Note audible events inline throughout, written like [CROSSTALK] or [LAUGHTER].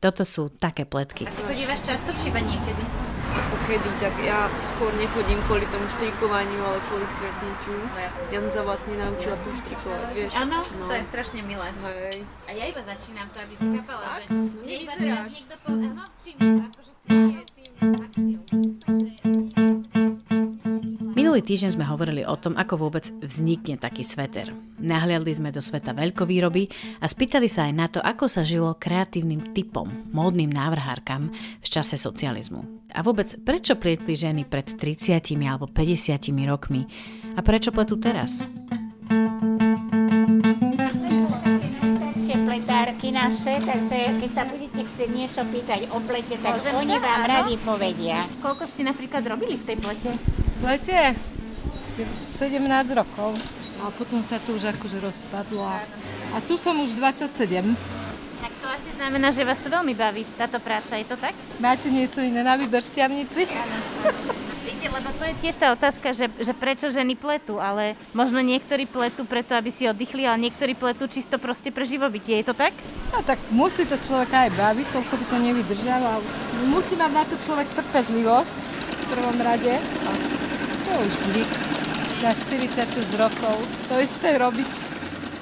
Toto sú také pletky. Chodívaš často či iba niekedy? Ako kedy, tak ja skôr nechodím kvôli tomu štrikovaniu, ale kvôli stretnutiu. Ja som sa vlastne naučila tu štrikovať, vieš. Áno, no. to je strašne milé. Hej. A ja iba začínam to, aby si chápala, že No nevyzeráš. niekto povie, áno, či akože ty je tým akciou. Minulý týždeň sme hovorili o tom, ako vôbec vznikne taký sveter. Nahliadli sme do sveta veľkovýroby a spýtali sa aj na to, ako sa žilo kreatívnym typom, módnym návrhárkam v čase socializmu. A vôbec, prečo plietli ženy pred 30 alebo 50 rokmi a prečo pletú teraz? Pletárky naše, takže keď sa budete chcieť niečo pýtať o plete, tak Môžem oni sa? vám Áno. radi povedia. Koľko ste napríklad robili v tej plete? V lete 17 rokov. A potom sa to už akože rozpadlo. A, a tu som už 27. Tak to asi znamená, že vás to veľmi baví, táto práca, je to tak? Máte niečo iné na výber šťavnici? [LAUGHS] Viete, lebo to je tiež tá otázka, že, že prečo ženy pletú, ale možno niektorí pletú preto, aby si oddychli, ale niektorí pletú čisto proste pre živobytie, je to tak? No tak musí to človeka aj baviť, koľko by to nevydržalo. Musí mať na to človek trpezlivosť v prvom rade. To už zvyk. Za 46 rokov to isté robiť.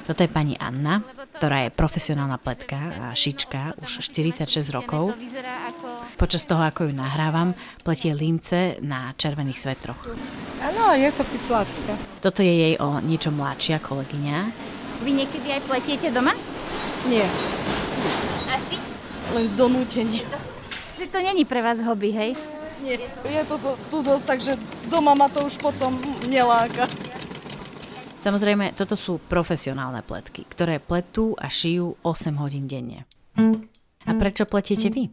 Toto je pani Anna, ktorá je profesionálna pletka a šička už 46 rokov. Počas toho, ako ju nahrávam, pletie límce na červených svetroch. Áno, je to pytlačka. Toto je jej o niečo mladšia kolegyňa. Vy niekedy aj pletiete doma? Nie, A šiť? len z donútenia. Že to není pre vás hobby, hej? Nie, je to tu, dosť, takže doma ma to už potom neláka. Samozrejme, toto sú profesionálne pletky, ktoré pletú a šijú 8 hodín denne. A prečo pletiete vy?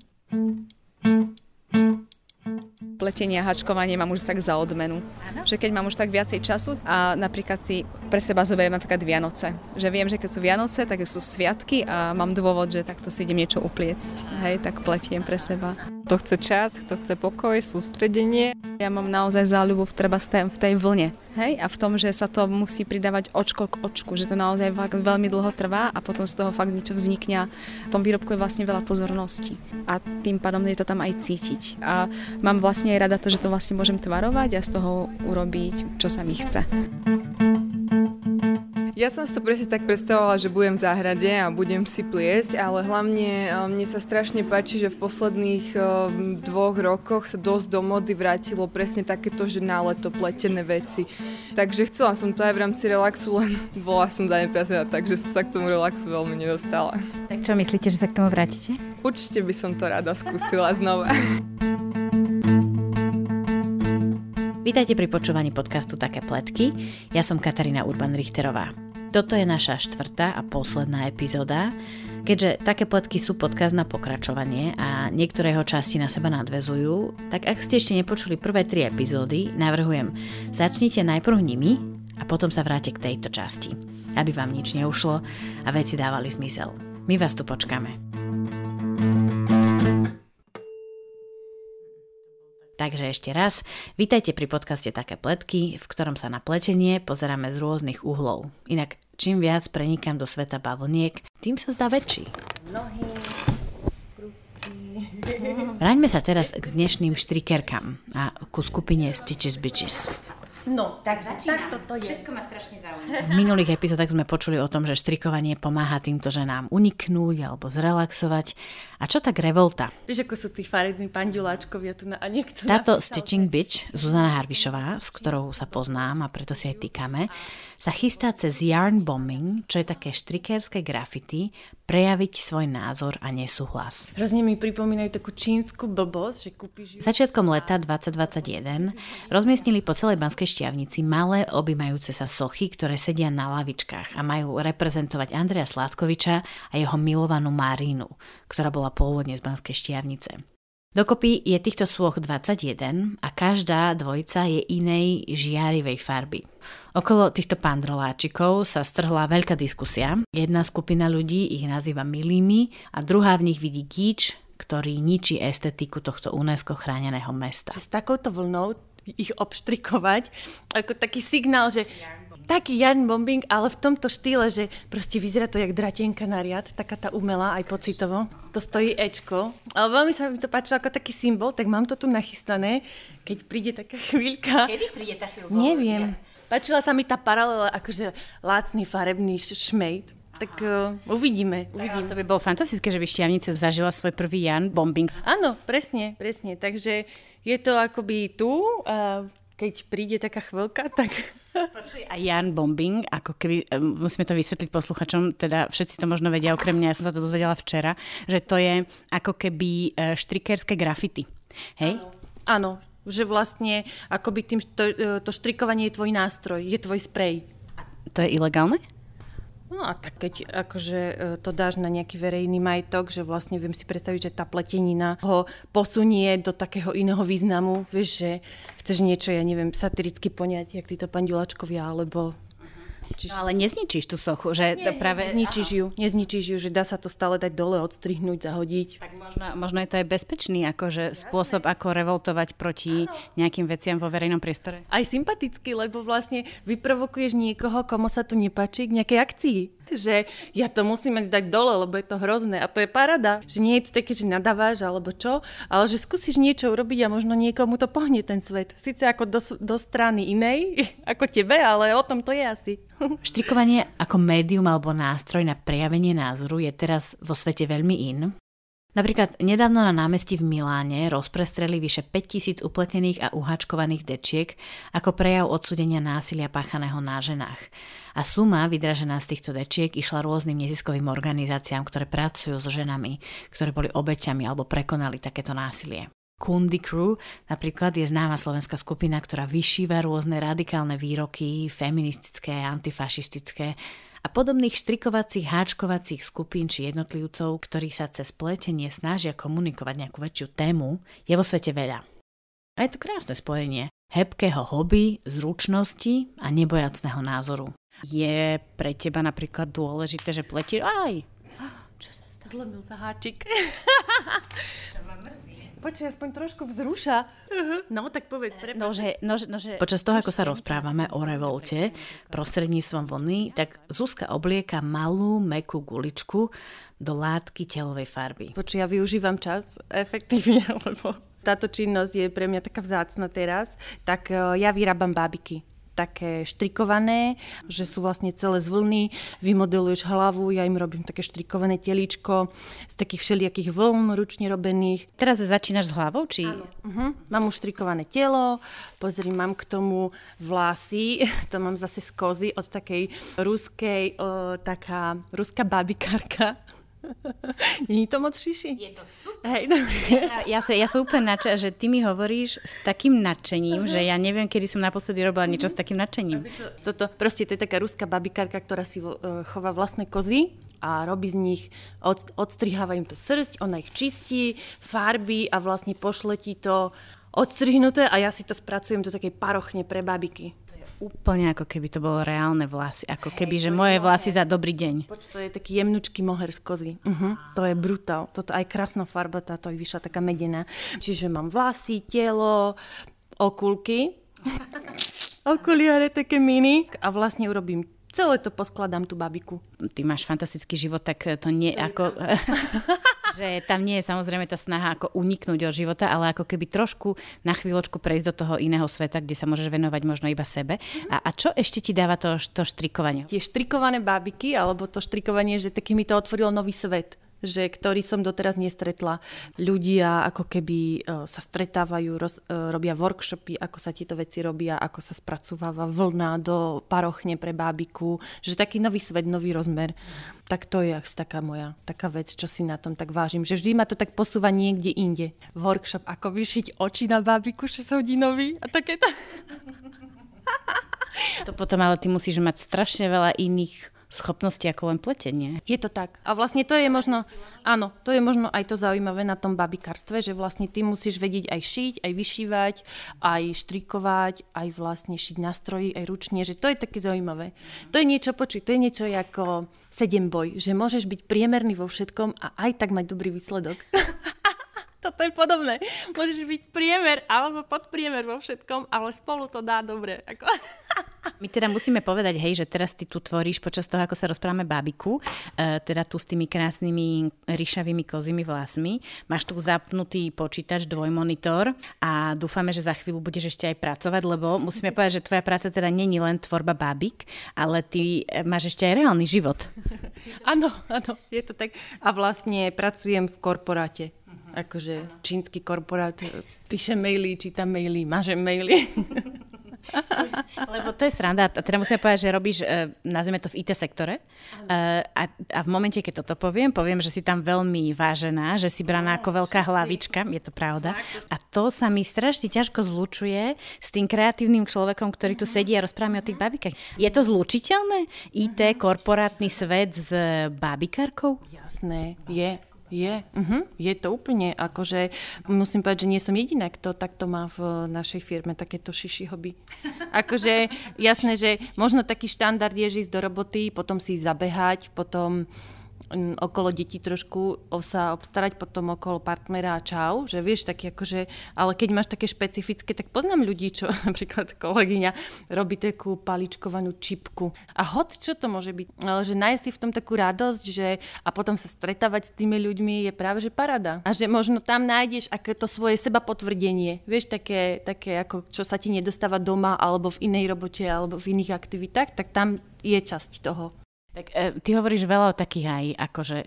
Pletenie a hačkovanie mám už tak za odmenu. Že keď mám už tak viacej času a napríklad si pre seba zoberiem napríklad Vianoce. Že viem, že keď sú Vianoce, tak sú sviatky a mám dôvod, že takto si idem niečo upliecť. Hej, tak pletiem pre seba. Kto chce čas, kto chce pokoj, sústredenie. Ja mám naozaj záľubu v, treba v tej, v tej vlne. Hej? A v tom, že sa to musí pridávať očko k očku, že to naozaj fakt veľmi dlho trvá a potom z toho fakt niečo vznikne. V tom výrobku je vlastne veľa pozornosti a tým pádom je to tam aj cítiť. A mám vlastne aj rada to, že to vlastne môžem tvarovať a z toho urobiť, čo sa mi chce. Ja som si to presne tak predstavovala, že budem v záhrade a budem si pliesť, ale hlavne eh, mne sa strašne páči, že v posledných eh, dvoch rokoch sa dosť do mody vrátilo presne takéto, že na leto pletené veci. Takže chcela som to aj v rámci relaxu, len [LAUGHS] bola som zaneprázdnená, takže som sa k tomu relaxu veľmi nedostala. Tak čo myslíte, že sa k tomu vrátite? Určite by som to rada skúsila znova. [LAUGHS] Vítajte pri počúvaní podcastu Také pletky. Ja som Katarína Urban-Richterová. Toto je naša štvrtá a posledná epizóda. Keďže také pletky sú podkaz na pokračovanie a niektoré jeho časti na seba nadvezujú, tak ak ste ešte nepočuli prvé tri epizódy, navrhujem, začnite najprv nimi a potom sa vráte k tejto časti, aby vám nič neušlo a veci dávali zmysel. My vás tu počkáme. Takže ešte raz, vítajte pri podcaste Také pletky, v ktorom sa na pletenie pozeráme z rôznych uhlov. Inak, čím viac prenikám do sveta bavlniek, tým sa zdá väčší. Vráťme sa teraz k dnešným štrikerkám a ku skupine Stitches Bitches. No, tak začínam. Tak toto je. Všetko ma strašne zaujíma. [LAUGHS] V minulých epizódach sme počuli o tom, že štrikovanie pomáha týmto ženám uniknúť alebo zrelaxovať. A čo tak revolta? Vieš, ako sú tí farební panduláčkovia tu na, a niekto Táto napísal- Stitching Bitch, Zuzana Harvišová, s ktorou sa poznám a preto si aj týkame, sa chystá cez yarn bombing, čo je také štrikérske grafity, prejaviť svoj názor a nesúhlas. Hrozne mi pripomínajú takú čínsku blbosť, že kúpiš. Začiatkom leta 2021 rozmiestnili po celej Banskej šťavnici malé objímajúce sa sochy, ktoré sedia na lavičkách a majú reprezentovať Andreja Sládkoviča a jeho milovanú Marínu, ktorá bola pôvodne z Banskej šťavnice. Dokopy je týchto sôch 21 a každá dvojica je inej žiarivej farby. Okolo týchto pandroláčikov sa strhla veľká diskusia. Jedna skupina ľudí ich nazýva milými a druhá v nich vidí gíč, ktorý ničí estetiku tohto UNESCO chráneného mesta. S takouto vlnou ich obštrikovať, ako taký signál, že taký Jan Bombing, ale v tomto štýle, že proste vyzerá to jak dratienka na riad, taká tá umelá aj pocitovo. To stojí Ečko. Ale veľmi sa mi to páčilo ako taký symbol, tak mám to tu nachystané, keď príde taká [LAUGHS] chvíľka. Kedy príde tá chvíľka? Neviem. Páčila sa mi tá paralela, akože lácný farebný šmejt. Tak uh, uvidíme. uvidíme. To by bolo fantastické, že by Štiavnice zažila svoj prvý Jan bombing. Áno, presne, presne. Takže je to akoby tu a keď príde taká chvíľka, [LAUGHS] tak... Počuj, a Jan Bombing, ako keby, musíme to vysvetliť posluchačom, teda všetci to možno vedia, okrem mňa, ja som sa to dozvedela včera, že to je ako keby e, štrikerské grafity. Hej? Áno, že vlastne akoby tým, to, e, to štrikovanie je tvoj nástroj, je tvoj sprej. To je ilegálne? No a tak keď akože e, to dáš na nejaký verejný majetok, že vlastne viem si predstaviť, že tá pletenina ho posunie do takého iného významu, vieš, že chceš niečo, ja neviem, satiricky poňať, jak títo pandilačkovia, alebo Čiže... No ale nezničíš tú sochu, že nie, práve... Nezničíš ju, nezničíš ju, že dá sa to stále dať dole, odstrihnúť, zahodiť. Tak možno, možno je to aj bezpečný akože spôsob, ako revoltovať proti nejakým veciam vo verejnom priestore. Aj sympatický, lebo vlastne vyprovokuješ niekoho, komu sa to nepáči, k nejakej akcii že ja to musíme zdať dole, lebo je to hrozné. A to je parada, že nie je to také, že nadávaš alebo čo, ale že skúsiš niečo urobiť a možno niekomu to pohne ten svet. Sice ako do, do strany inej, [LAUGHS] ako tebe, ale o tom to je asi. [LAUGHS] Štrikovanie ako médium alebo nástroj na prejavenie názoru je teraz vo svete veľmi in. Napríklad nedávno na námestí v Miláne rozprestreli vyše 5000 upletených a uhačkovaných dečiek ako prejav odsudenia násilia páchaného na ženách. A suma vydražená z týchto dečiek išla rôznym neziskovým organizáciám, ktoré pracujú so ženami, ktoré boli obeťami alebo prekonali takéto násilie. Kundy Crew napríklad je známa slovenská skupina, ktorá vyšíva rôzne radikálne výroky, feministické, antifašistické a podobných štrikovacích, háčkovacích skupín či jednotlivcov, ktorí sa cez pletenie snažia komunikovať nejakú väčšiu tému, je vo svete veľa. A je to krásne spojenie hebkého hobby, zručnosti a nebojacného názoru. Je pre teba napríklad dôležité, že pletíš aj. Čo sa stalo? Zlomil sa háčik. Počkaj, aspoň trošku vzruša. Uh-huh. No, tak povedz. Prepáč. Nože, nože, nože. Počas toho, ako sa rozprávame o revolte prostredníctvom vlny, tak Zuzka oblieka malú, mekú guličku do látky telovej farby. Počuj, ja využívam čas efektívne, [LAUGHS] lebo táto činnosť je pre mňa taká vzácna teraz, tak eh, ja vyrábam bábiky také štrikované, že sú vlastne celé z vlny, vymodeluješ hlavu, ja im robím také štrikované telíčko z takých všelijakých vln ručne robených. Teraz začínaš s hlavou, či? Áno. Uh-huh. Mám už štrikované telo, pozri, mám k tomu vlasy, [LAUGHS] to mám zase z kozy od takej ruskej, o, taká ruská babikárka, [LAUGHS] Nie je to moc šiši? Je to super. Hej, ja, ja, sa, ja som úplne nadšená, že ty mi hovoríš s takým nadšením, uh-huh. že ja neviem, kedy som naposledy robila niečo uh-huh. s takým nadšením. To, toto, proste to je taká ruská babikárka, ktorá si uh, chová vlastné kozy a robí z nich, od, odstriháva im to srst, ona ich čistí, farby a vlastne pošle ti to odstrihnuté a ja si to spracujem do takej parochne pre babiky úplne ako keby to bolo reálne vlasy. Ako keby, že moje vlasy za dobrý deň. Poč, to je taký jemnučký moher z kozy. Uh-huh. To je brutál. Toto aj krásna farba, táto je vyšla taká medená. Čiže mám vlasy, telo, okulky. [LAUGHS] Okuliare také mini. A vlastne urobím celé to poskladám tú babiku. Ty máš fantastický život, tak to nie to ako... [LAUGHS] že tam nie je samozrejme tá snaha ako uniknúť od života, ale ako keby trošku na chvíľočku prejsť do toho iného sveta, kde sa môžeš venovať možno iba sebe. A, a čo ešte ti dáva to, to štrikovanie? Tie štrikované bábiky, alebo to štrikovanie, že taký mi to otvorilo nový svet že ktorý som doteraz nestretla. Ľudia ako keby e, sa stretávajú, roz, e, robia workshopy, ako sa tieto veci robia, ako sa spracováva vlna do parochne pre bábiku, že taký nový svet, nový rozmer. Tak to je taká moja taká vec, čo si na tom tak vážim, že vždy ma to tak posúva niekde inde. Workshop, ako vyšiť oči na bábiku 6 hodinový a takéto. To potom ale ty musíš mať strašne veľa iných schopnosti ako len pletenie. Je to tak. A vlastne to je možno, áno, to je možno aj to zaujímavé na tom babikarstve, že vlastne ty musíš vedieť aj šiť, aj vyšívať, aj štrikovať, aj vlastne šiť nástroji, aj ručne, že to je také zaujímavé. To je niečo, počuť, to je niečo ako sedem boj, že môžeš byť priemerný vo všetkom a aj tak mať dobrý výsledok. [LAUGHS] Toto je podobné. Môžeš byť priemer alebo podpriemer vo všetkom, ale spolu to dá dobre. Ako... [LAUGHS] My teda musíme povedať, hej, že teraz ty tu tvoríš počas toho, ako sa rozprávame babiku, uh, teda tu s tými krásnymi ryšavými kozými vlasmi. Máš tu zapnutý počítač, dvojmonitor a dúfame, že za chvíľu budeš ešte aj pracovať, lebo musíme povedať, že tvoja práca teda není len tvorba babik, ale ty eh, máš ešte aj reálny život. [LAUGHS] Áno, áno, je to tak. A vlastne pracujem v korporáte. Akože čínsky korporát, píšem maily, čítam maily, mažem maily. [LAUGHS] [LAUGHS] Lebo to je sranda. A teda musím povedať, že robíš, uh, nazvime to v IT sektore. Uh, a, a v momente, keď toto poviem, poviem, že si tam veľmi vážená, že si braná ako veľká hlavička. Je to pravda. A to sa mi strašne ťažko zlučuje s tým kreatívnym človekom, ktorý tu sedí a rozprávame o tých babikách. Je to zlučiteľné? IT, korporátny svet s babikárkou? Jasné, je. Je, uh-huh, je to úplne, akože musím povedať, že nie som jediná, kto takto má v našej firme takéto šiši hobby. [LAUGHS] Akože jasné, že možno taký štandard je, že ísť do roboty, potom si zabehať, potom okolo detí trošku sa obstarať, potom okolo partnera a čau, že vieš, taký akože, ale keď máš také špecifické, tak poznám ľudí, čo [LAUGHS] napríklad kolegyňa robí takú paličkovanú čipku. A hod, čo to môže byť? Ale že nájsť si v tom takú radosť, že a potom sa stretávať s tými ľuďmi je práve, že parada. A že možno tam nájdeš aké to svoje seba potvrdenie. Vieš, také, také ako čo sa ti nedostáva doma alebo v inej robote alebo v iných aktivitách, tak tam je časť toho. Tak e, ty hovoríš veľa o takých aj akože e,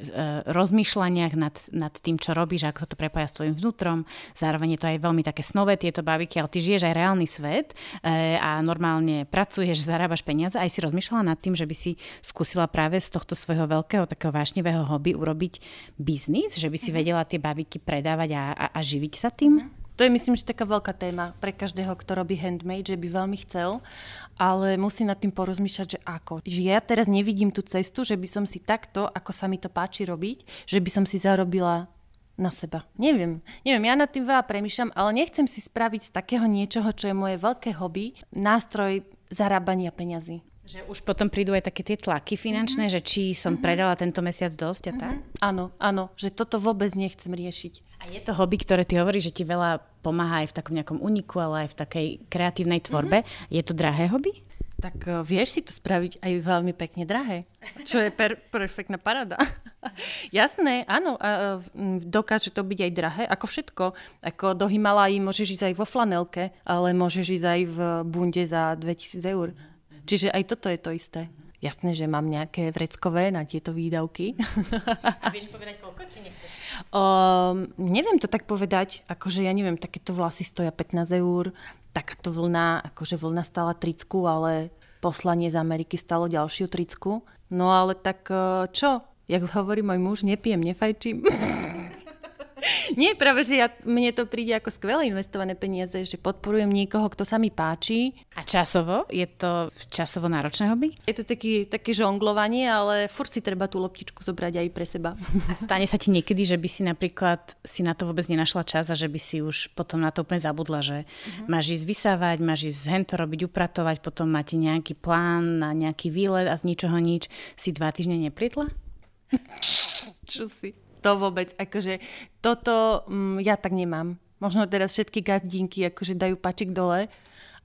rozmýšľaniach nad, nad tým, čo robíš, ako sa to prepája s tvojim vnútrom. Zároveň je to aj veľmi také snové tieto babiky, ale ty žiješ aj reálny svet e, a normálne pracuješ, zarábaš peniaze. Aj si rozmýšľala nad tým, že by si skúsila práve z tohto svojho veľkého takého vášnivého hobby urobiť biznis, že by si mhm. vedela tie babiky predávať a, a, a živiť sa tým? Mm-hmm. To je myslím, že taká veľká téma pre každého, kto robí handmade, že by veľmi chcel, ale musí nad tým porozmýšľať, že ako. Že ja teraz nevidím tú cestu, že by som si takto, ako sa mi to páči robiť, že by som si zarobila na seba. Neviem. Neviem, ja nad tým veľa premýšľam, ale nechcem si spraviť z takého niečoho, čo je moje veľké hobby, nástroj zarábania peňazí. Že už potom prídu aj také tie tlaky finančné, mm-hmm. že či som mm-hmm. predala tento mesiac dosť a tak? Mm-hmm. Áno, áno, že toto vôbec nechcem riešiť. A je to hobby, ktoré ty hovoríš, že ti veľa pomáha aj v takom nejakom uniku, ale aj v takej kreatívnej tvorbe. Mm-hmm. Je to drahé hobby? Tak uh, vieš si to spraviť aj veľmi pekne drahé, čo je per, perfektná parada. [LAUGHS] Jasné, áno, uh, dokáže to byť aj drahé, ako všetko. Ako do Himalají môžeš ísť aj vo flanelke, ale môžeš ísť aj v bunde za 2000 eur. Čiže aj toto je to isté. Jasné, že mám nejaké vreckové na tieto výdavky. A vieš povedať koľko, či nechceš? O, neviem to tak povedať, akože ja neviem, takéto vlasy stoja 15 eur, takáto vlna, akože vlna stala 30, ale poslanie z Ameriky stalo ďalšiu 30. No ale tak čo? Jak hovorí môj muž, nepijem, nefajčím. [LAUGHS] Nie, práve, že ja, mne to príde ako skvelé investované peniaze, že podporujem niekoho, kto sa mi páči. A časovo? Je to časovo náročné hobby? Je to taký, také žonglovanie, ale furt si treba tú loptičku zobrať aj pre seba. A stane sa ti niekedy, že by si napríklad si na to vôbec nenašla čas a že by si už potom na to úplne zabudla, že uh-huh. máš ísť vysávať, máš ísť hento robiť, upratovať, potom máte nejaký plán na nejaký výlet a z ničoho nič si dva týždne neplietla? Čo si? To vôbec, akože toto mm, ja tak nemám. Možno teraz všetky gazdinky akože dajú pačik dole,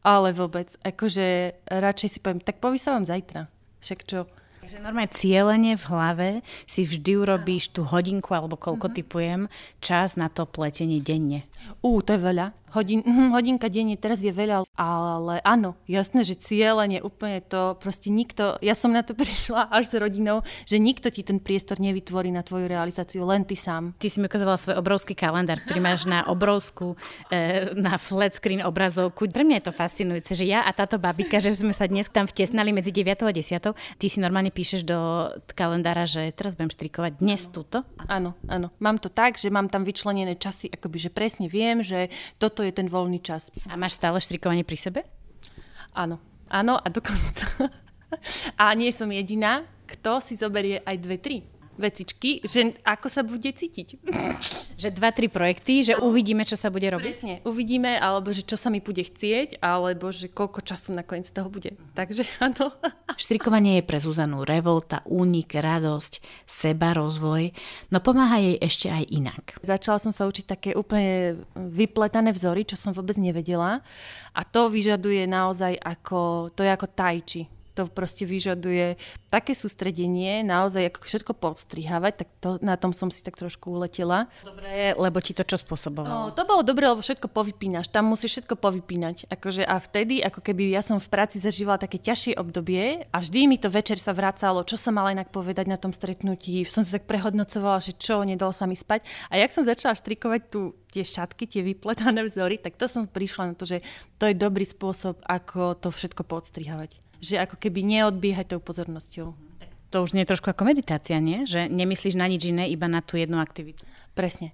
ale vôbec, akože radšej si poviem, tak povysávam zajtra. Však čo, Takže normálne cieľenie v hlave si vždy urobíš tú hodinku alebo koľko mm-hmm. typujem čas na to pletenie denne. Ú, to je veľa. Hodin, hm, hodinka denne teraz je veľa, ale áno, jasné, že cieľenie úplne to proste nikto, ja som na to [LAUGHS] prišla až s rodinou, že nikto ti ten priestor nevytvorí na tvoju realizáciu, len ty sám. Ty si mi ukazovala svoj obrovský kalendár, ktorý máš na obrovskú, e, na flat screen obrazovku. Pre mňa je to fascinujúce, že ja a táto babika, že sme sa dnes tam vtesnali medzi 9 a 10, ty si normálne píšeš do kalendára, že teraz budem štrikovať dnes túto. Áno, áno. Mám to tak, že mám tam vyčlenené časy, akoby, že presne viem, že toto je ten voľný čas. A máš stále štrikovanie pri sebe? Áno, áno a dokonca. [LAUGHS] a nie som jediná, kto si zoberie aj dve, tri. Vecičky, že ako sa bude cítiť. [LAUGHS] Že dva, tri projekty, že uvidíme, čo sa bude robiť. Presne, uvidíme, alebo že čo sa mi bude chcieť, alebo že koľko času nakoniec toho bude. Takže [LAUGHS] áno. Štrikovanie je pre Zuzanu revolta, únik, radosť, seba rozvoj, no pomáha jej ešte aj inak. Začala som sa učiť také úplne vypletané vzory, čo som vôbec nevedela. A to vyžaduje naozaj ako, to je ako tajči to proste vyžaduje také sústredenie, naozaj ako všetko podstrihávať, tak to, na tom som si tak trošku uletela. Dobre, lebo ti to čo spôsobovalo? No, to bolo dobre, lebo všetko povypínaš, tam musíš všetko povypínať. Akože a vtedy, ako keby ja som v práci zažívala také ťažšie obdobie a vždy mi to večer sa vracalo, čo som mala inak povedať na tom stretnutí, som sa tak prehodnocovala, že čo, nedalo sa mi spať. A jak som začala štrikovať tu tie šatky, tie vypletané vzory, tak to som prišla na to, že to je dobrý spôsob, ako to všetko podstrihávať že ako keby neodbiehať tou pozornosťou. To už nie je trošku ako meditácia, nie? Že nemyslíš na nič iné, iba na tú jednu aktivitu. Presne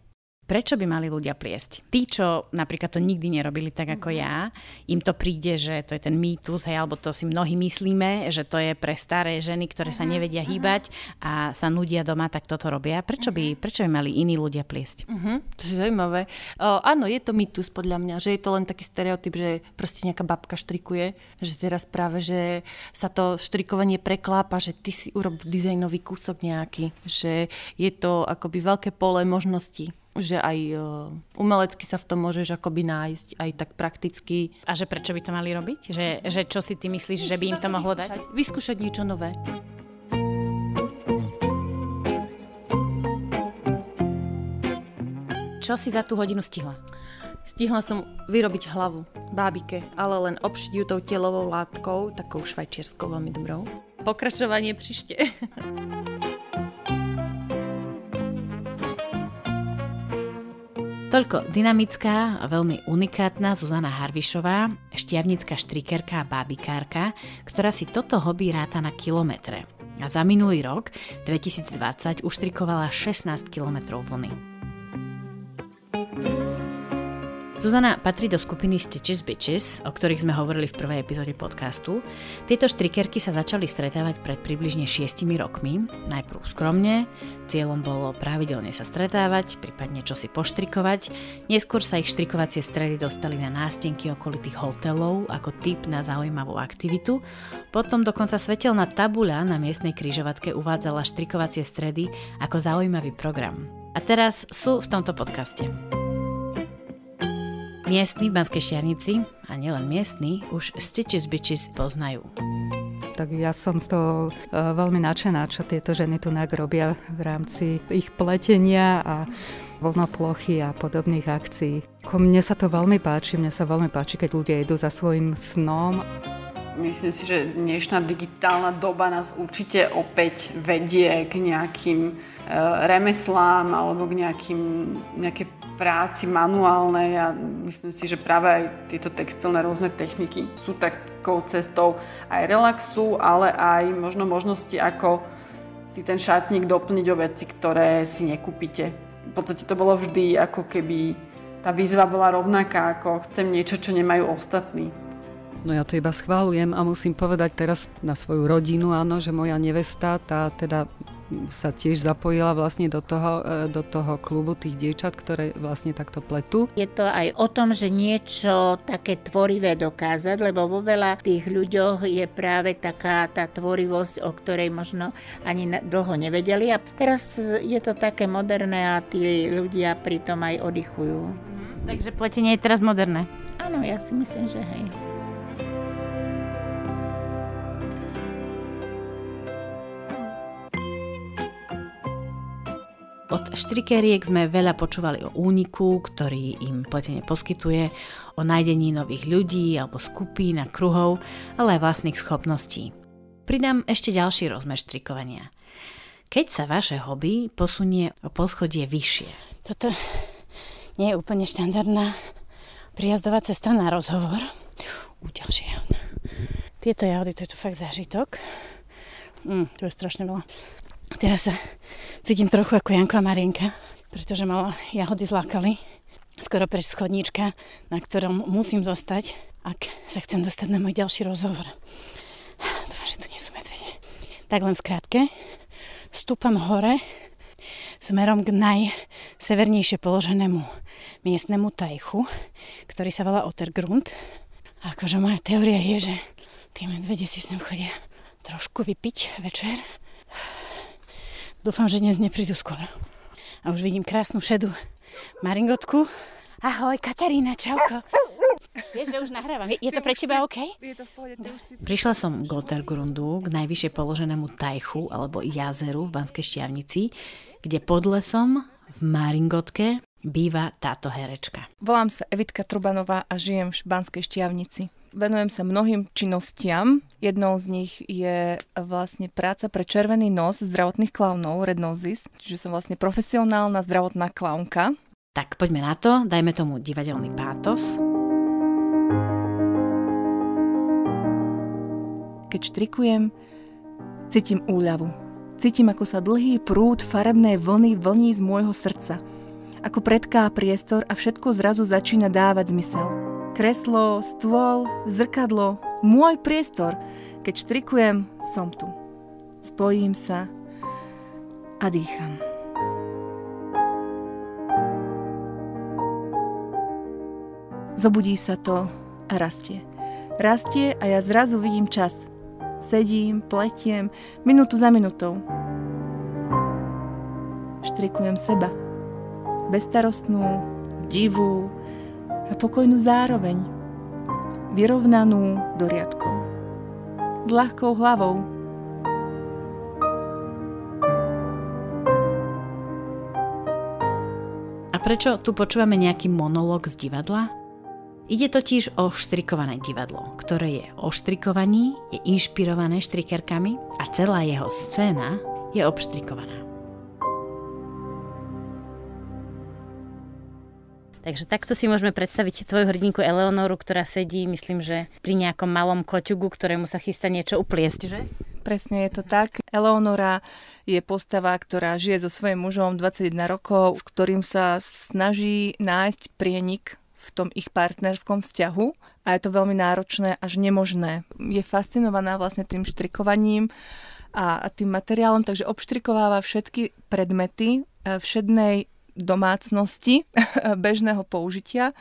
prečo by mali ľudia pliesť? Tí, čo napríklad to nikdy nerobili tak ako ja, im to príde, že to je ten mýtus, hej, alebo to si mnohí myslíme, že to je pre staré ženy, ktoré sa nevedia hýbať a sa nudia doma, tak toto robia. Prečo by, prečo by mali iní ľudia pliesť? Uh-huh. To je zaujímavé. O, áno, je to mýtus podľa mňa, že je to len taký stereotyp, že proste nejaká babka štrikuje, že teraz práve, že sa to štrikovanie preklápa, že ty si urob dizajnový kúsok nejaký, že je to akoby veľké pole možností že aj uh, umelecky sa v tom môžeš akoby nájsť, aj tak prakticky. A že prečo by to mali robiť? Že, že čo si ty myslíš, že by im to mohlo vyskúšať, dať? Vyskúšať niečo nové. Čo si za tú hodinu stihla? Stihla som vyrobiť hlavu bábike, ale len obšiť ju tou telovou látkou, takou švajčiarskou veľmi dobrou. Pokračovanie príšte. [LAUGHS] Toľko dynamická veľmi unikátna Zuzana Harvišová, šťavnická štrikerka a bábikárka, ktorá si toto hobby ráta na kilometre. A za minulý rok, 2020, uštrikovala 16 kilometrov vlny. Zuzana patrí do skupiny Stitches Bitches, o ktorých sme hovorili v prvej epizóde podcastu. Tieto štrikerky sa začali stretávať pred približne 6 rokmi, najprv skromne, cieľom bolo pravidelne sa stretávať, prípadne čo si poštrikovať. Neskôr sa ich štrikovacie stredy dostali na nástenky okolitých hotelov ako tip na zaujímavú aktivitu. Potom dokonca svetelná tabuľa na miestnej kryžovatke uvádzala štrikovacie stredy ako zaujímavý program. A teraz sú v tomto podcaste. Miestni v Banskej Štiavnici, a nielen miestni, už Stitches Bitches poznajú. Tak ja som z toho e, veľmi nadšená, čo tieto ženy tu robia v rámci ich pletenia a voľnoplochy a podobných akcií. Mne sa to veľmi páči, mne sa veľmi páči, keď ľudia idú za svojim snom. Myslím si, že dnešná digitálna doba nás určite opäť vedie k nejakým e, remeslám alebo k nejakým, nejakej práci manuálnej a myslím si, že práve aj tieto textilné rôzne techniky sú takou cestou aj relaxu, ale aj možno možnosti, ako si ten šatník doplniť o veci, ktoré si nekúpite. V podstate to bolo vždy ako keby tá výzva bola rovnaká, ako chcem niečo, čo nemajú ostatní. No ja to iba schválujem a musím povedať teraz na svoju rodinu, áno, že moja nevesta, tá teda sa tiež zapojila vlastne do toho, e, do toho klubu tých dievčat, ktoré vlastne takto pletú. Je to aj o tom, že niečo také tvorivé dokázať, lebo vo veľa tých ľuďoch je práve taká tá tvorivosť, o ktorej možno ani dlho nevedeli. A teraz je to také moderné a tí ľudia pritom aj oddychujú. Takže pletenie je teraz moderné. Áno, ja si myslím, že hej. Od štrikériek sme veľa počúvali o úniku, ktorý im pletenie poskytuje, o nájdení nových ľudí alebo skupín a kruhov, ale aj vlastných schopností. Pridám ešte ďalší rozmer štrikovania. Keď sa vaše hobby posunie o poschodie vyššie. Toto nie je úplne štandardná prijazdová cesta na rozhovor. U ďalšie Tieto jahody, to je to fakt zážitok. Mm, to je strašne veľa. Teraz sa cítim trochu ako Janko a Marienka, pretože ma jahody zlákali. Skoro pre schodníčka, na ktorom musím zostať, ak sa chcem dostať na môj ďalší rozhovor. Dúfam, že tu nie sú medvede. Tak len skrátke. stúpam hore smerom k najsevernejšie položenému miestnemu tajchu, ktorý sa volá Ottergrund. A akože moja teória je, že tí medvede si sem chodia trošku vypiť večer. Dúfam, že dnes neprídu skoro. A už vidím krásnu šedu maringotku. Ahoj, Katarína, čauko. Vieš, že už nahrávam. Je, je to pre teba OK? Je to v pohode, si... Prišla som k Gottergrundu, k najvyššie položenému tajchu alebo jazeru v Banskej Štiavnici, kde pod lesom v Maringotke býva táto herečka. Volám sa Evitka Trubanová a žijem v Banskej Štiavnici. Venujem sa mnohým činnostiam. Jednou z nich je vlastne práca pre červený nos zdravotných klaunov, Red Noses, čiže som vlastne profesionálna zdravotná klaunka. Tak poďme na to, dajme tomu divadelný pátos. Keď štrikujem, cítim úľavu. Cítim, ako sa dlhý prúd farebnej vlny vlní z môjho srdca. Ako predká priestor a všetko zrazu začína dávať zmysel. Kreslo, stôl, zrkadlo, môj priestor. Keď štrikujem, som tu. Spojím sa a dýcham. Zobudí sa to a rastie. Rastie a ja zrazu vidím čas – Sedím, pletiem, minútu za minútou. Štrikujem seba. Bestarostnú, divú a pokojnú zároveň. Vyrovnanú do. S ľahkou hlavou. A prečo tu počúvame nejaký monológ z divadla? Ide totiž o štrikované divadlo, ktoré je o štrikovaní, je inšpirované štrikerkami a celá jeho scéna je obštrikovaná. Takže takto si môžeme predstaviť tvoju hrdinku Eleonoru, ktorá sedí, myslím, že pri nejakom malom koťugu, ktorému sa chystá niečo upliesť, že? Presne je to tak. Eleonora je postava, ktorá žije so svojím mužom 21 rokov, s ktorým sa snaží nájsť prienik v tom ich partnerskom vzťahu a je to veľmi náročné až nemožné. Je fascinovaná vlastne tým štrikovaním a, a tým materiálom, takže obštrikováva všetky predmety e, všednej domácnosti [LAUGHS] bežného použitia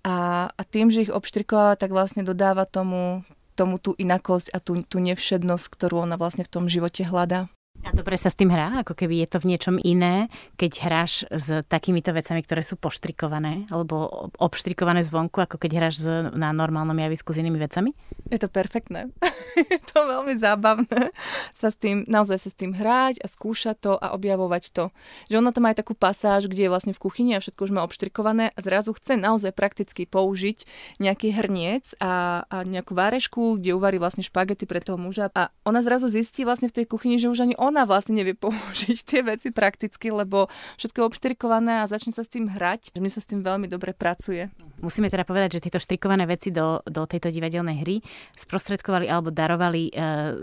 a, a tým, že ich obštrikováva, tak vlastne dodáva tomu, tomu tú inakosť a tú, tú nevšednosť, ktorú ona vlastne v tom živote hľadá. A dobre sa s tým hrá? Ako keby je to v niečom iné, keď hráš s takýmito vecami, ktoré sú poštrikované alebo obštrikované zvonku, ako keď hráš na normálnom javisku s inými vecami? Je to perfektné. [LAUGHS] je to veľmi zábavné sa s tým, naozaj sa s tým hrať a skúšať to a objavovať to. Že ona tam má aj takú pasáž, kde je vlastne v kuchyni a všetko už má obštrikované a zrazu chce naozaj prakticky použiť nejaký hrniec a, a nejakú várešku, kde uvarí vlastne špagety pre toho muža a ona zrazu zistí vlastne v tej kuchyni, že už ani on ona vlastne nevie použiť tie veci prakticky, lebo všetko je obštrikované a začne sa s tým hrať. Mi sa s tým veľmi dobre pracuje. Musíme teda povedať, že tieto štrikované veci do, do tejto divadelnej hry sprostredkovali alebo darovali uh,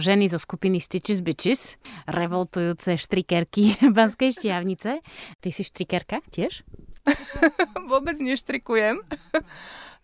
ženy zo skupiny Stitches Bitches, revoltujúce štrikerky [LAUGHS] Banskej štiavnice. Ty si štrikerka tiež? [LAUGHS] Vôbec neštrikujem